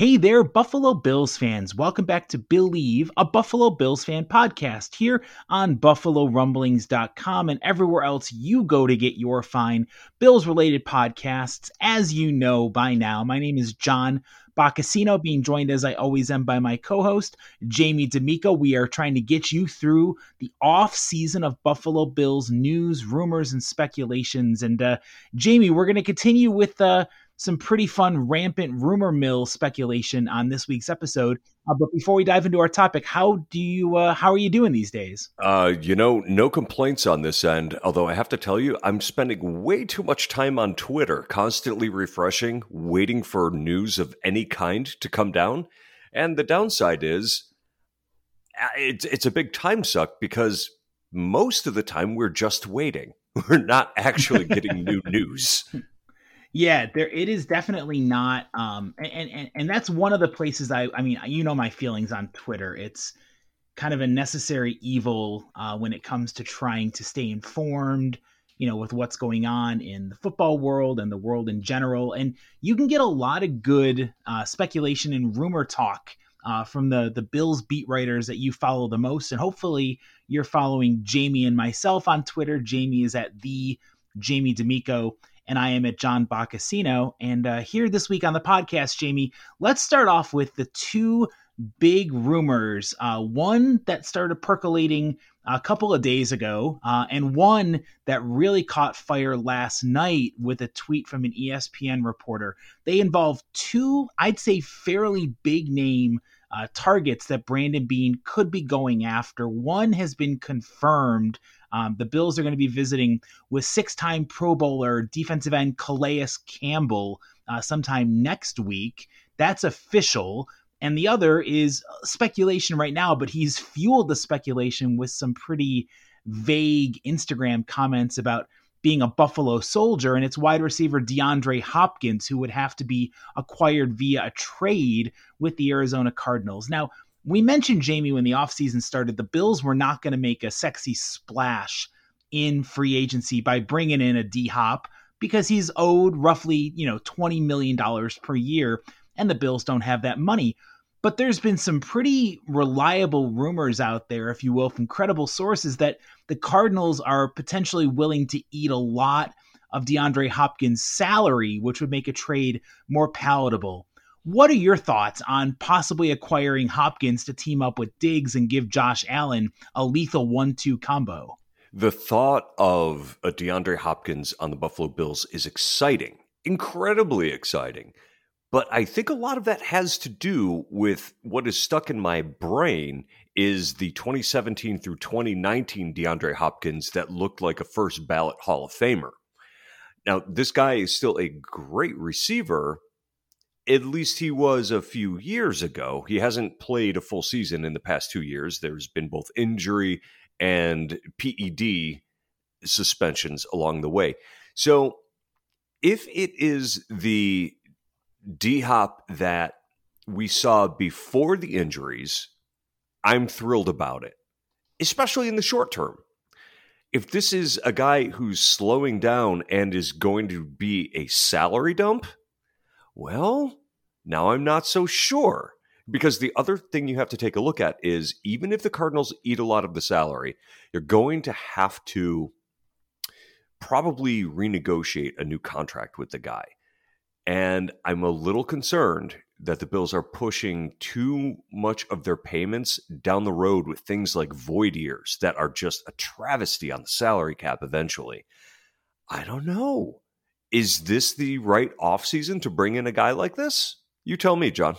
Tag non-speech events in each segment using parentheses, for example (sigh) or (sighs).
Hey there, Buffalo Bills fans. Welcome back to Billieve, a Buffalo Bills fan podcast here on BuffaloRumblings.com and everywhere else you go to get your fine Bills related podcasts. As you know by now, my name is John Boccacino, being joined as I always am by my co host, Jamie D'Amico. We are trying to get you through the off season of Buffalo Bills news, rumors, and speculations. And uh, Jamie, we're going to continue with. Uh, some pretty fun rampant rumor mill speculation on this week's episode. Uh, but before we dive into our topic, how do you uh, how are you doing these days? Uh, you know, no complaints on this end. Although I have to tell you, I'm spending way too much time on Twitter, constantly refreshing, waiting for news of any kind to come down. And the downside is, uh, it's it's a big time suck because most of the time we're just waiting. (laughs) We're not actually getting new (laughs) news. Yeah, there it is definitely not um and and and that's one of the places I I mean, you know my feelings on Twitter. It's kind of a necessary evil uh, when it comes to trying to stay informed, you know, with what's going on in the football world and the world in general. And you can get a lot of good uh, speculation and rumor talk uh, from the the Bills beat writers that you follow the most. And hopefully, you're following Jamie and myself on Twitter. Jamie is at the Jamie D'Amico and I am at John Boccacino. And uh, here this week on the podcast, Jamie, let's start off with the two big rumors. Uh, one that started percolating a couple of days ago, uh, and one that really caught fire last night with a tweet from an ESPN reporter. They involve two, I'd say, fairly big name. Uh, targets that Brandon Beane could be going after. One has been confirmed um, the Bills are going to be visiting with six time Pro Bowler defensive end Calais Campbell uh, sometime next week. That's official. And the other is speculation right now, but he's fueled the speculation with some pretty vague Instagram comments about being a Buffalo soldier, and it's wide receiver DeAndre Hopkins, who would have to be acquired via a trade with the Arizona Cardinals. Now, we mentioned Jamie when the offseason started, the Bills were not going to make a sexy splash in free agency by bringing in a D Hop because he's owed roughly, you know, $20 million per year, and the Bills don't have that money. But there's been some pretty reliable rumors out there, if you will, from credible sources that the Cardinals are potentially willing to eat a lot of DeAndre Hopkins' salary, which would make a trade more palatable. What are your thoughts on possibly acquiring Hopkins to team up with Diggs and give Josh Allen a lethal one two combo? The thought of a DeAndre Hopkins on the Buffalo Bills is exciting, incredibly exciting. But I think a lot of that has to do with what is stuck in my brain is the 2017 through 2019 DeAndre Hopkins that looked like a first ballot Hall of Famer. Now, this guy is still a great receiver, at least he was a few years ago. He hasn't played a full season in the past two years. There's been both injury and PED suspensions along the way. So if it is the D Hop that we saw before the injuries, I'm thrilled about it, especially in the short term. If this is a guy who's slowing down and is going to be a salary dump, well, now I'm not so sure. Because the other thing you have to take a look at is even if the Cardinals eat a lot of the salary, you're going to have to probably renegotiate a new contract with the guy. And I'm a little concerned that the Bills are pushing too much of their payments down the road with things like void years that are just a travesty on the salary cap eventually. I don't know. Is this the right offseason to bring in a guy like this? You tell me, John.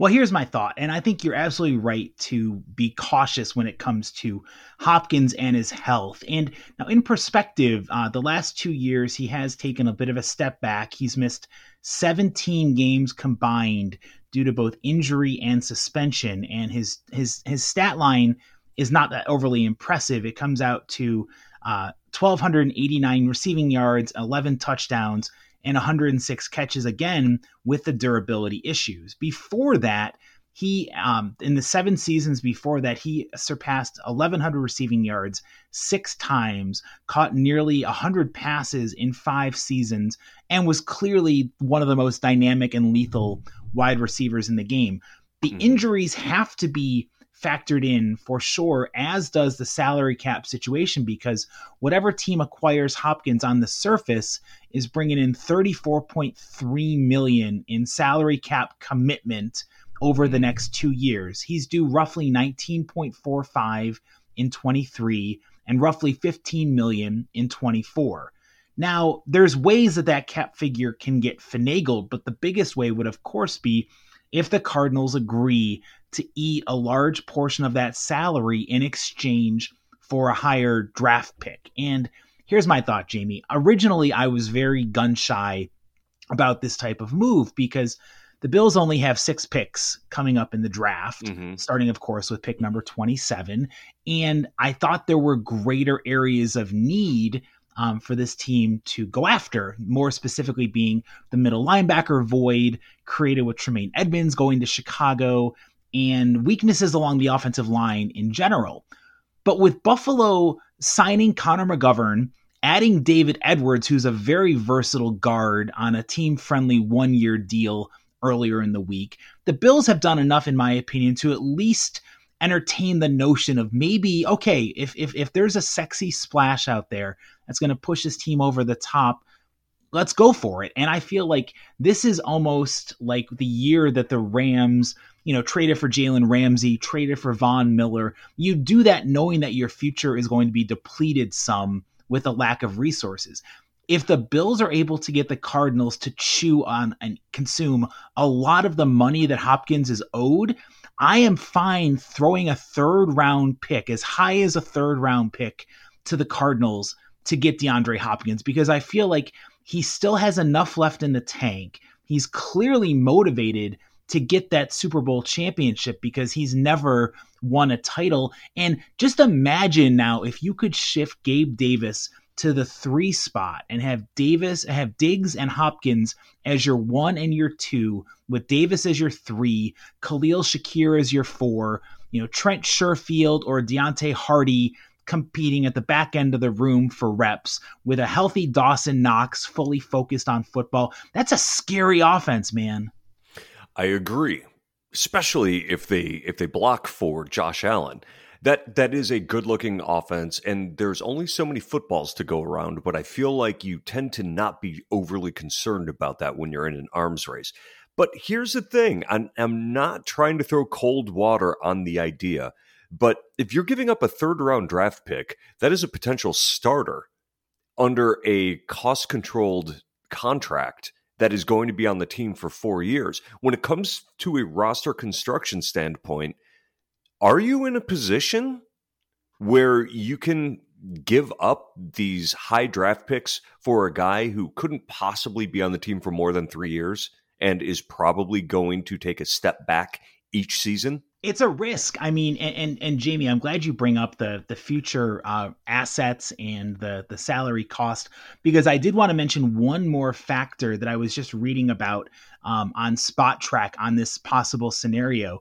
Well, here's my thought, and I think you're absolutely right to be cautious when it comes to Hopkins and his health. And now, in perspective, uh, the last two years he has taken a bit of a step back. He's missed 17 games combined due to both injury and suspension, and his his his stat line is not that overly impressive. It comes out to uh, 1,289 receiving yards, 11 touchdowns and 106 catches again with the durability issues. Before that, he um, in the seven seasons before that he surpassed 1100 receiving yards six times caught nearly 100 passes in five seasons and was clearly one of the most dynamic and lethal wide receivers in the game the mm-hmm. injuries have to be factored in for sure, as does the salary cap situation, because whatever team acquires Hopkins on the surface is bringing in 34.3 million in salary cap commitment over the next two years. He's due roughly 19.45 in 23 and roughly 15 million in 24. Now, there's ways that that cap figure can get finagled, but the biggest way would, of course, be if the Cardinals agree to eat a large portion of that salary in exchange for a higher draft pick. And here's my thought, Jamie. Originally, I was very gun shy about this type of move because the Bills only have six picks coming up in the draft, mm-hmm. starting, of course, with pick number 27. And I thought there were greater areas of need um, for this team to go after, more specifically being the middle linebacker void created with Tremaine Edmunds going to Chicago, and weaknesses along the offensive line in general. But with Buffalo signing Connor McGovern, adding David Edwards, who's a very versatile guard on a team friendly one year deal earlier in the week, the Bills have done enough, in my opinion, to at least entertain the notion of maybe, okay, if, if, if there's a sexy splash out there that's going to push this team over the top, let's go for it. And I feel like this is almost like the year that the Rams you know, traded for Jalen Ramsey, traded for Von Miller. You do that knowing that your future is going to be depleted some with a lack of resources. If the Bills are able to get the Cardinals to chew on and consume a lot of the money that Hopkins is owed, I am fine throwing a third round pick, as high as a third round pick, to the Cardinals to get DeAndre Hopkins because I feel like he still has enough left in the tank. He's clearly motivated to get that Super Bowl championship because he's never won a title. And just imagine now if you could shift Gabe Davis to the three spot and have Davis, have Diggs and Hopkins as your one and your two, with Davis as your three, Khalil Shakir as your four, you know, Trent Sherfield or Deonte Harty competing at the back end of the room for reps with a healthy Dawson Knox fully focused on football. That's a scary offense, man. I agree, especially if they if they block for Josh Allen. That that is a good looking offense, and there's only so many footballs to go around. But I feel like you tend to not be overly concerned about that when you're in an arms race. But here's the thing: I'm, I'm not trying to throw cold water on the idea. But if you're giving up a third round draft pick, that is a potential starter under a cost controlled contract that is going to be on the team for four years. When it comes to a roster construction standpoint, are you in a position where you can give up these high draft picks for a guy who couldn't possibly be on the team for more than three years and is probably going to take a step back each season? It's a risk. I mean, and, and, and Jamie, I'm glad you bring up the the future uh, assets and the the salary cost because I did want to mention one more factor that I was just reading about um, on Track on this possible scenario.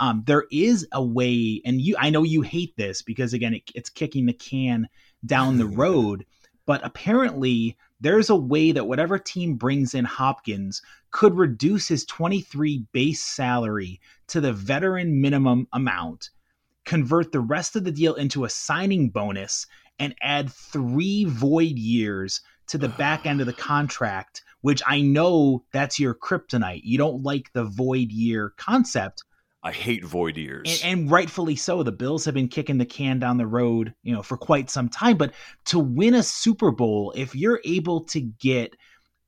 Um, there is a way, and you I know you hate this because again, it, it's kicking the can down the (laughs) road, but apparently there's a way that whatever team brings in Hopkins could reduce his 23 base salary to the veteran minimum amount, convert the rest of the deal into a signing bonus, and add three void years to the back end of the (sighs) contract which I know that's your kryptonite. You don't like the void year concept. I hate void years. And, and, rightfully so. The Bills have been kicking the can down the road, you know, for quite some time. But to win a Super Bowl, if you're able to get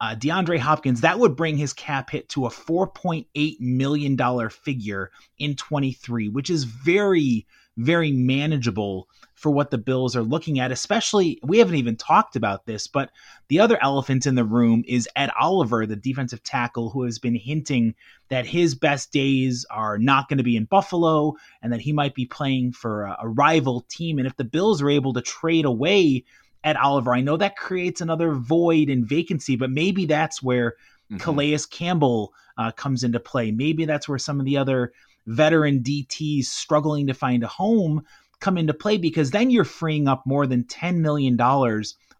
uh, DeAndre Hopkins, that would bring his cap hit to a $4.8 million figure in 23, which is very, very manageable for what the Bills are looking at, especially we haven't even talked about this, but the other elephant in the room is Ed Oliver, the defensive tackle, who has been hinting that his best days are not going to be in Buffalo and that he might be playing for a, a rival team. And if the Bills are able to trade away Ed Oliver, I know that creates another void and vacancy, but maybe that's where mm-hmm. Calais Campbell uh, comes into play. Maybe that's where some of the other veteran DTs struggling to find a home come into play because then you're freeing up more than $10 million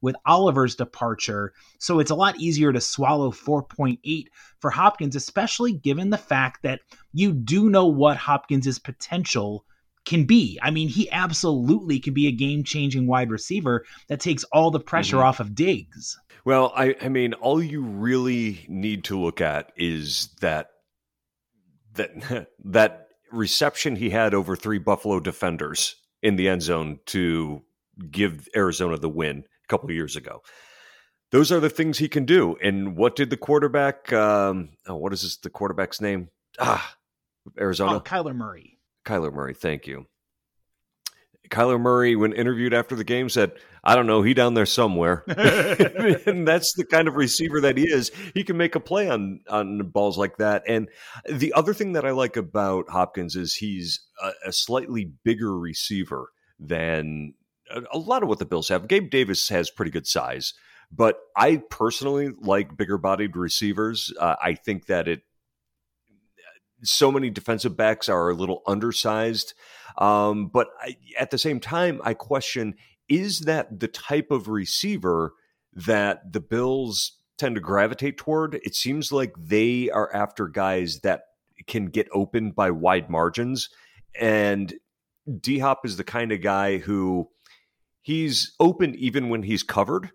with Oliver's departure. So it's a lot easier to swallow 4.8 for Hopkins, especially given the fact that you do know what Hopkins' potential can be. I mean, he absolutely can be a game changing wide receiver that takes all the pressure mm-hmm. off of Diggs. Well, I, I mean, all you really need to look at is that that (laughs) that reception he had over three Buffalo defenders in the end zone to give Arizona the win a couple of years ago. Those are the things he can do. And what did the quarterback? Um, oh, what is this, the quarterback's name? Ah, Arizona. Oh, Kyler Murray. Kyler Murray. Thank you. Kyler Murray, when interviewed after the game, said, I don't know, he down there somewhere. (laughs) (laughs) and that's the kind of receiver that he is. He can make a play on on balls like that. And the other thing that I like about Hopkins is he's a, a slightly bigger receiver than a, a lot of what the Bills have. Gabe Davis has pretty good size, but I personally like bigger bodied receivers. Uh, I think that it so many defensive backs are a little undersized. Um, but I, at the same time, I question is that the type of receiver that the Bills tend to gravitate toward? It seems like they are after guys that can get open by wide margins. And D Hop is the kind of guy who he's open even when he's covered.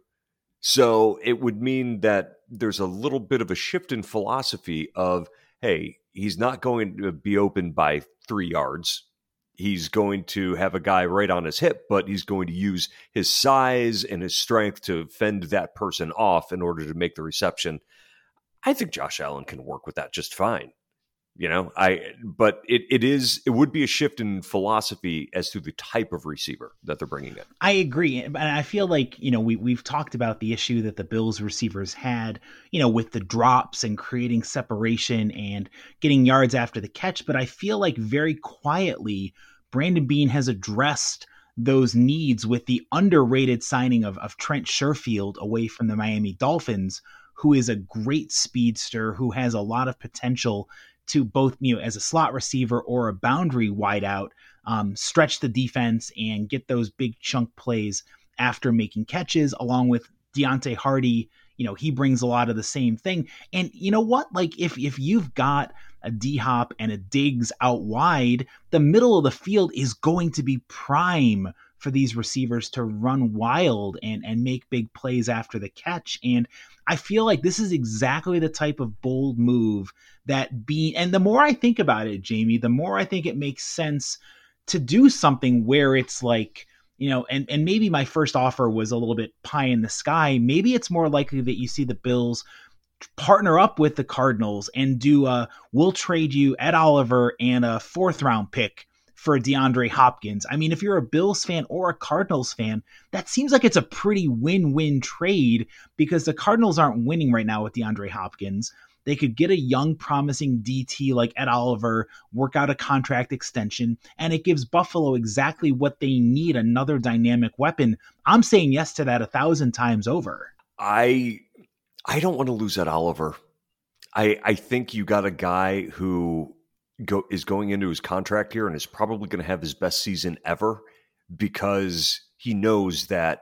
So it would mean that there's a little bit of a shift in philosophy of, hey, he's not going to be open by three yards he's going to have a guy right on his hip, but he's going to use his size and his strength to fend that person off in order to make the reception. I think Josh Allen can work with that just fine. You know, I but it, it is it would be a shift in philosophy as to the type of receiver that they're bringing in. I agree, and I feel like you know we we've talked about the issue that the Bills receivers had, you know, with the drops and creating separation and getting yards after the catch. But I feel like very quietly, Brandon Beane has addressed those needs with the underrated signing of, of Trent Sherfield away from the Miami Dolphins, who is a great speedster who has a lot of potential to both you know as a slot receiver or a boundary wideout, um, stretch the defense and get those big chunk plays after making catches, along with Deonte Harty. You know, he brings a lot of the same thing. And you know what? Like if if you've got a D Hop and a Diggs out wide, the middle of the field is going to be prime for these receivers to run wild and and make big plays after the catch. And I feel like this is exactly the type of bold move that Beane and the more I think about it, Jamie, the more I think it makes sense to do something where it's like you know, and and maybe my first offer was a little bit pie in the sky. Maybe it's more likely that you see the Bills partner up with the Cardinals and do a we'll trade you Ed Oliver and a fourth round pick for DeAndre Hopkins. I mean, if you're a Bills fan or a Cardinals fan, that seems like it's a pretty win win trade because the Cardinals aren't winning right now with DeAndre Hopkins. They could get a young, promising DT like Ed Oliver, work out a contract extension, and it gives Buffalo exactly what they need another dynamic weapon. I'm saying yes to that a thousand times over. I I don't want to lose Ed Oliver. I I think you got a guy who go, is going into his contract here and is probably going to have his best season ever because he knows that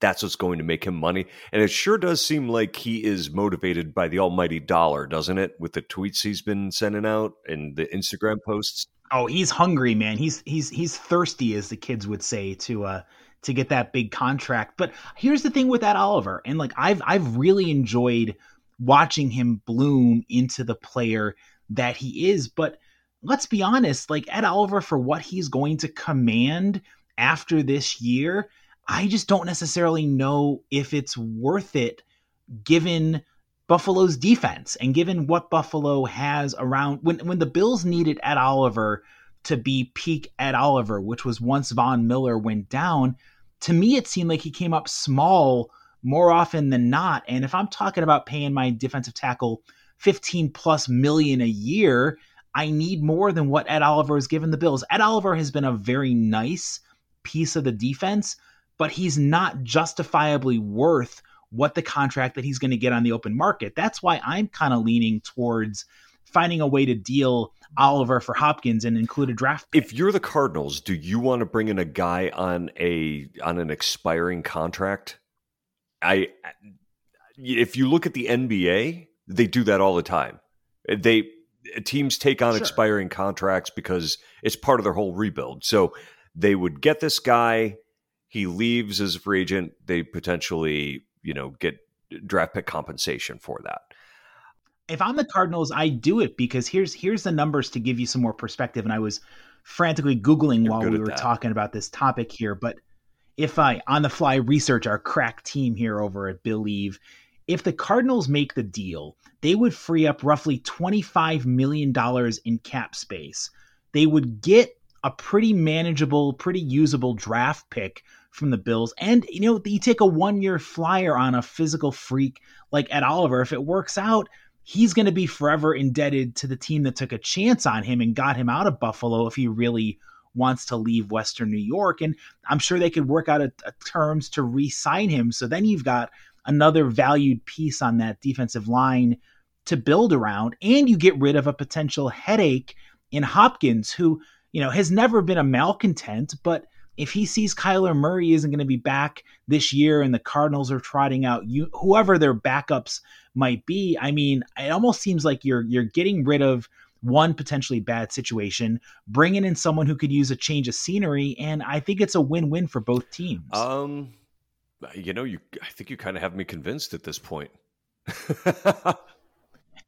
that's what's going to make him money. And it sure does seem like he is motivated by the almighty dollar, doesn't it? With the tweets he's been sending out and the Instagram posts. Oh, he's hungry, man. He's he's he's thirsty, as the kids would say, to uh to get that big contract. But here's the thing with that Oliver, and like I've I've really enjoyed watching him bloom into the player that he is. But let's be honest, like Ed Oliver, for what he's going to command after this year, I just don't necessarily know if it's worth it given Buffalo's defense and given what Buffalo has around when when the Bills needed Ed Oliver to be peak Ed Oliver, which was once Von Miller went down, to me it seemed like he came up small more often than not. And if I'm talking about paying my defensive tackle 15 plus million a year, I need more than what Ed Oliver has given the Bills. Ed Oliver has been a very nice piece of the defense, but he's not justifiably worth what the contract that he's going to get on the open market. That's why I'm kind of leaning towards finding a way to deal Oliver for Hopkins and include a draft. Pick. If you're the Cardinals, do you want to bring in a guy on a on an expiring contract? I if you look at the NBA, they do that all the time. They teams take on sure. expiring contracts because it's part of their whole rebuild. So they would get this guy, he leaves as a free agent, they potentially, you know, get draft pick compensation for that. If I'm the Cardinals, I do it because here's here's the numbers to give you some more perspective. And I was frantically googling You're while we were that. talking about this topic here, but if I on the fly research our crack team here over at Billieve, if the Cardinals make the deal, they would free up roughly $25 million in cap space. They would get a pretty manageable, pretty usable draft pick from the Bills. And, you know, you take a one year flyer on a physical freak like Ed Oliver. If it works out, he's going to be forever indebted to the team that took a chance on him and got him out of Buffalo if he really wants to leave Western New York. And I'm sure they could work out a, a terms to re sign him. So then you've got another valued piece on that defensive line to build around. And you get rid of a potential headache in Hopkins, who, you know, has never been a malcontent, but if he sees Kyler Murray isn't going to be back this year and the Cardinals are trotting out you, whoever their backups might be, I mean, it almost seems like you're you're getting rid of one potentially bad situation, bringing in someone who could use a change of scenery, and I think it's a win-win for both teams. Um, you know, you I think you kind of have me convinced at this point. (laughs)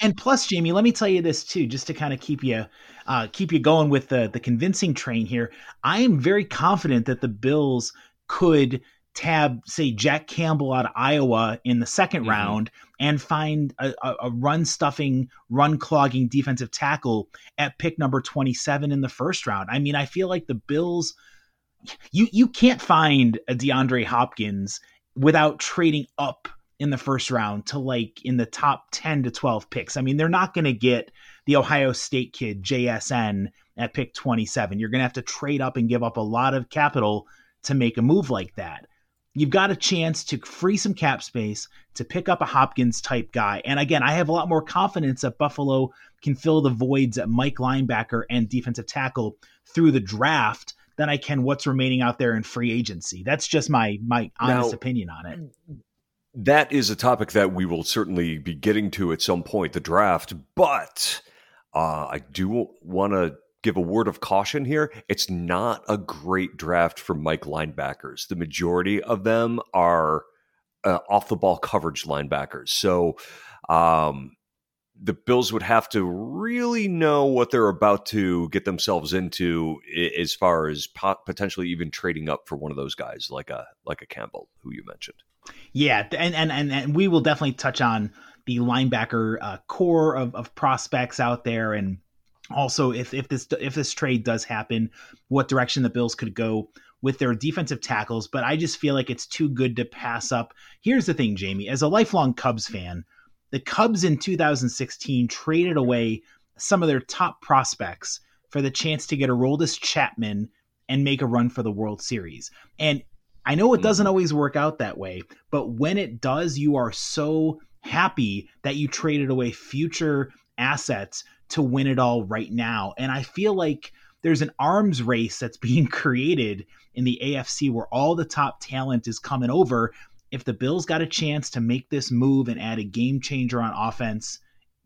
and plus, Jamie, let me tell you this too, just to kind of keep you uh, keep you going with the the convincing train here. I am very confident that the Bills could tab, say, Jack Campbell out of Iowa in the 2nd mm-hmm. round and find a, a run stuffing, run clogging defensive tackle at pick number 27 in the first round. I mean, I feel like the Bills, you, you can't find a DeAndre Hopkins without trading up in the first round to like in the top 10 to 12 picks. I mean, they're not going to get the Ohio State kid, JSN, at pick 27. You're going to have to trade up and give up a lot of capital to make a move like that you've got a chance to free some cap space to pick up a Hopkins type guy. And again, I have a lot more confidence that Buffalo can fill the voids at Mike linebacker and defensive tackle through the draft than I can what's remaining out there in free agency. That's just my my honest now, opinion on it. That is a topic that we will certainly be getting to at some point, the draft. But uh, I do want to give a word of caution here. It's not a great draft for Mike linebackers. The majority of them are uh, off the ball coverage linebackers. So um, the Bills would have to really know what they're about to get themselves into as far as potentially even trading up for one of those guys like a like a Campbell who you mentioned. Yeah, and and and, and we will definitely touch on the linebacker uh, core of, of prospects out there and also if if this if this trade does happen, what direction the Bills could go with their defensive tackles, but I just feel like it's too good to pass up. Here's the thing, Jamie, as a lifelong Cubs fan, the Cubs in 2016 traded away some of their top prospects for the chance to get a Aroldis Chapman and make a run for the World Series. And I know it doesn't mm-hmm. always work out that way, but when it does, you are so happy that you traded away future assets to win it all right now. And I feel like there's an arms race that's (laughs) being created in the AFC where all the top talent is coming over. If the Bills got a chance to make this move and add a game changer on offense,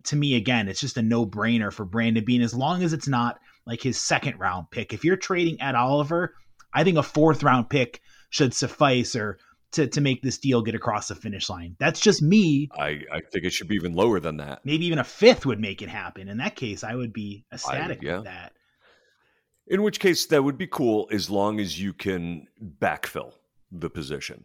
to me, again, it's just a no brainer for Brandon Beane as long as it's not like his second round pick. If you're trading Ed Oliver, I think a fourth round pick should suffice or to, to make this deal get across the finish line. That's just me. I, I think it should be even lower than that. Maybe even a fifth would make it happen. In that case, I would be ecstatic I, yeah. with that. In which case, that would be cool as long as you can backfill the position.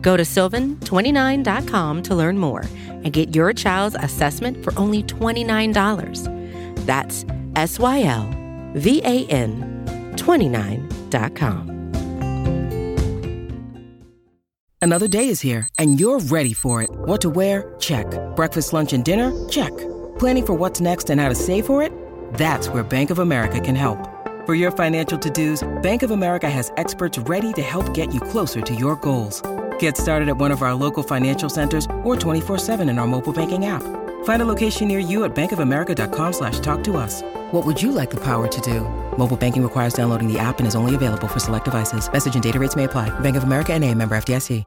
Go to sylvan29.com to learn more and get your child's assessment for only $29. That's S Y L V A N 29.com. Another day is here, and you're ready for it. What to wear? Check. Breakfast, lunch, and dinner? Check. Planning for what's next and how to save for it? That's where Bank of America can help. For your financial to dos, Bank of America has experts ready to help get you closer to your goals. Get started at one of our local financial centers or 24-7 in our mobile banking app. Find a location near you at bankofamerica.com slash talk to us. What would you like the power to do? Mobile banking requires downloading the app and is only available for select devices. Message and data rates may apply. Bank of America and a member FDIC.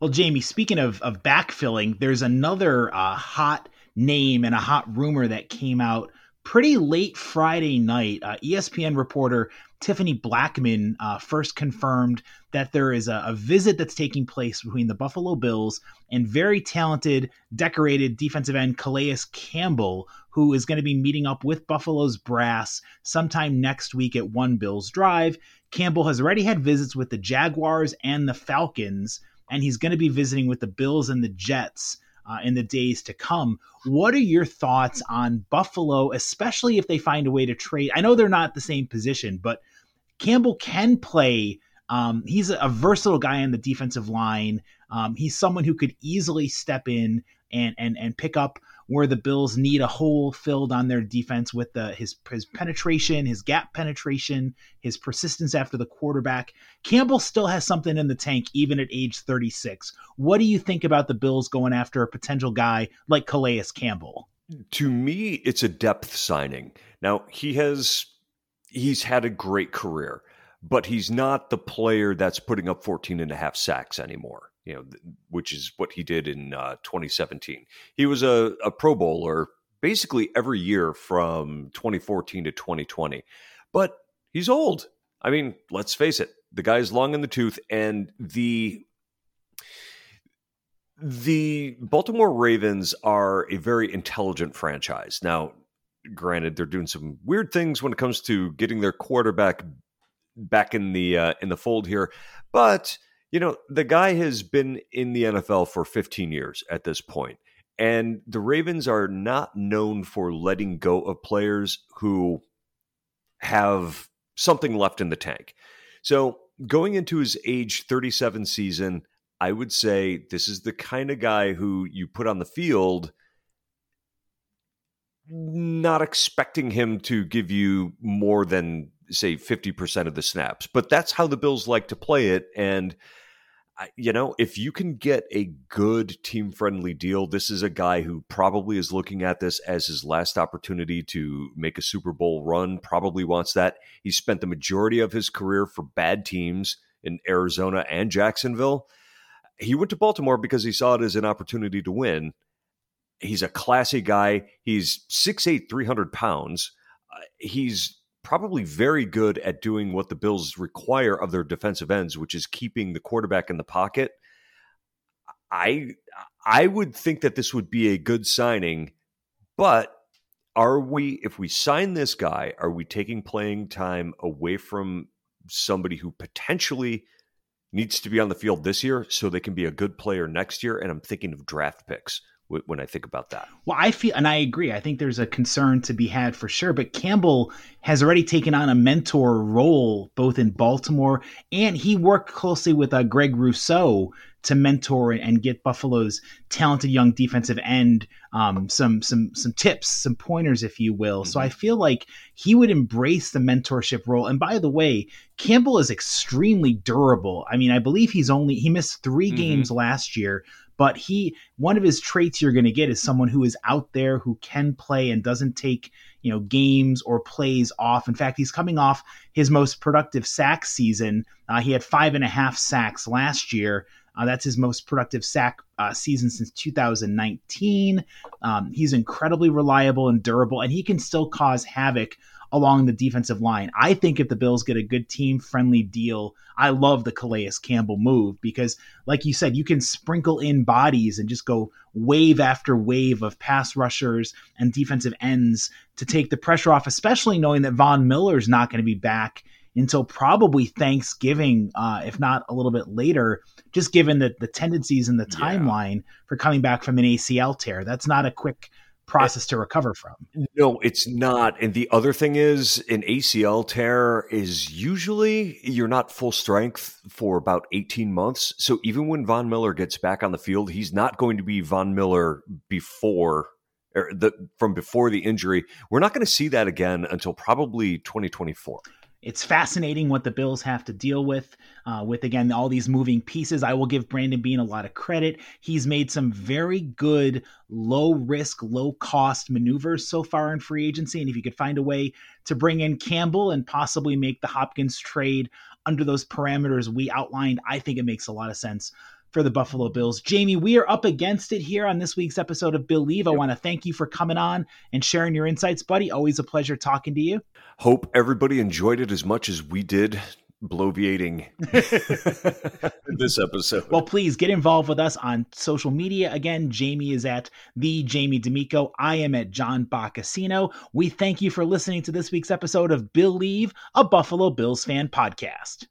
Well, Jamie, speaking of, of backfilling, there's another uh, hot name and a hot rumor that came out pretty late Friday night. Uh, ESPN reporter Tiffany Blackmon uh, first confirmed that there is a, a, visit that's taking place between the Buffalo Bills and very talented, decorated defensive end Calais Campbell, who is going to be meeting up with Buffalo's brass sometime next week at One Bills Drive. Campbell has already had visits with the Jaguars and the Falcons, and he's going to be visiting with the Bills and the Jets uh, in the days to come. What are your thoughts on Buffalo, especially if they find a way to trade? I know they're not the same position, but Campbell can play. Um, he's a, versatile guy on the defensive line. Um, he's someone who could easily step in and and and pick up where the Bills need a hole filled on their defense with the, his his penetration, his gap penetration, his persistence after the quarterback. Campbell still has something in the tank even at age 36. What do you think about the Bills going after a potential guy like Calais Campbell? To me, it's a depth signing. Now, he has he's had a great career, but he's not the player that's putting up 14 and a half sacks anymore you know, which is what he did in uh, 2017. He was a, a Pro Bowler basically every year from 2014 to 2020, but he's old. I mean, let's face it, the guy's long in the tooth, and the the Baltimore Ravens are a very intelligent franchise. Now, granted, they're doing some weird things when it comes to getting their quarterback back in the uh, in the fold here, but you know, the guy has been in the NFL for 15 years at this point, and the Ravens are not known for letting go of players who have something left in the tank. So, going into his age 37 season, I would say this is the kind of guy who you put on the field not expecting him to give you more than say 50% of the snaps. But that's how the Bills like to play it and you know, if you can get a good team friendly deal, this is a guy who probably is looking at this as his last opportunity to make a Super Bowl run, probably wants that. He spent the majority of his career for bad teams in Arizona and Jacksonville. He went to Baltimore because he saw it as an opportunity to win. He's a classy guy. He's 6'8, 300 pounds. Uh, he's probably very good at doing what the Bills require of their defensive ends, which is keeping the quarterback in the pocket. I I would think that this would be a good signing, but are we if we sign this guy, are we taking playing time away from somebody who potentially needs to be on the field this year so they can be a good player next year? And I'm thinking of draft picks when I think about that. Well, I feel, and I agree. I think there's a concern to be had for sure. But Campbell has already taken on a mentor role both in Baltimore and he worked closely with uh, Greg Rousseau to mentor and get Buffalo's talented young defensive end um, some some some tips, some pointers, if you will. Mm-hmm. So I feel like he would embrace the mentorship role. And by the way, Campbell is extremely durable. I mean, I believe he's only he missed 3 mm-hmm. games last year, but he one of his traits you're going to get is someone who is out there who can play and doesn't take you know games or plays off. In fact he's coming off his most productive sack season. Uh, he had five and a half sacks last year uh, that's his most productive sack uh, season since 2019 um, he's incredibly reliable and durable and he can still cause havoc along the defensive line. I think if the Bills get a good team friendly deal, I love the Calais Campbell move because, like you said, you can sprinkle in bodies and just go wave after wave of pass rushers and defensive ends to take the pressure off, especially knowing that Von Miller is not going to be back until probably Thanksgiving, uh, if not a little bit later, just given the, the tendencies and the timeline yeah. for coming back from an ACL tear. That's not a quick process to recover from. No, it's not. And the other thing is, an ACL tear is usually you're not full strength for about 18 months. So even when Von Miller gets back on the field, he's not going to be Von Miller before or the from before the injury. We're not going to see that again until probably 2024 it's fascinating what the Bills have to deal with. Uh, with again all these moving pieces, I will give Brandon Beane a lot of credit. He's made some very good low risk, low cost maneuvers so far in free agency, and if you could find a way to bring in Campbell and possibly make the Hopkins trade under those parameters we outlined, I think it makes a lot of sense for the Buffalo Bills. Jamie, we are up against it here on this week's episode of Billieve. I want to thank you for coming on and sharing your insights, buddy. Always a pleasure talking to you. Hope everybody enjoyed it as much as we did bloviating (laughs) this episode. Well, please get involved with us on social media. Again, Jamie is at the Jamie D'Amico. I am at John Boccacino. We thank you for listening to this week's episode of Billieve, a Buffalo Bills fan podcast.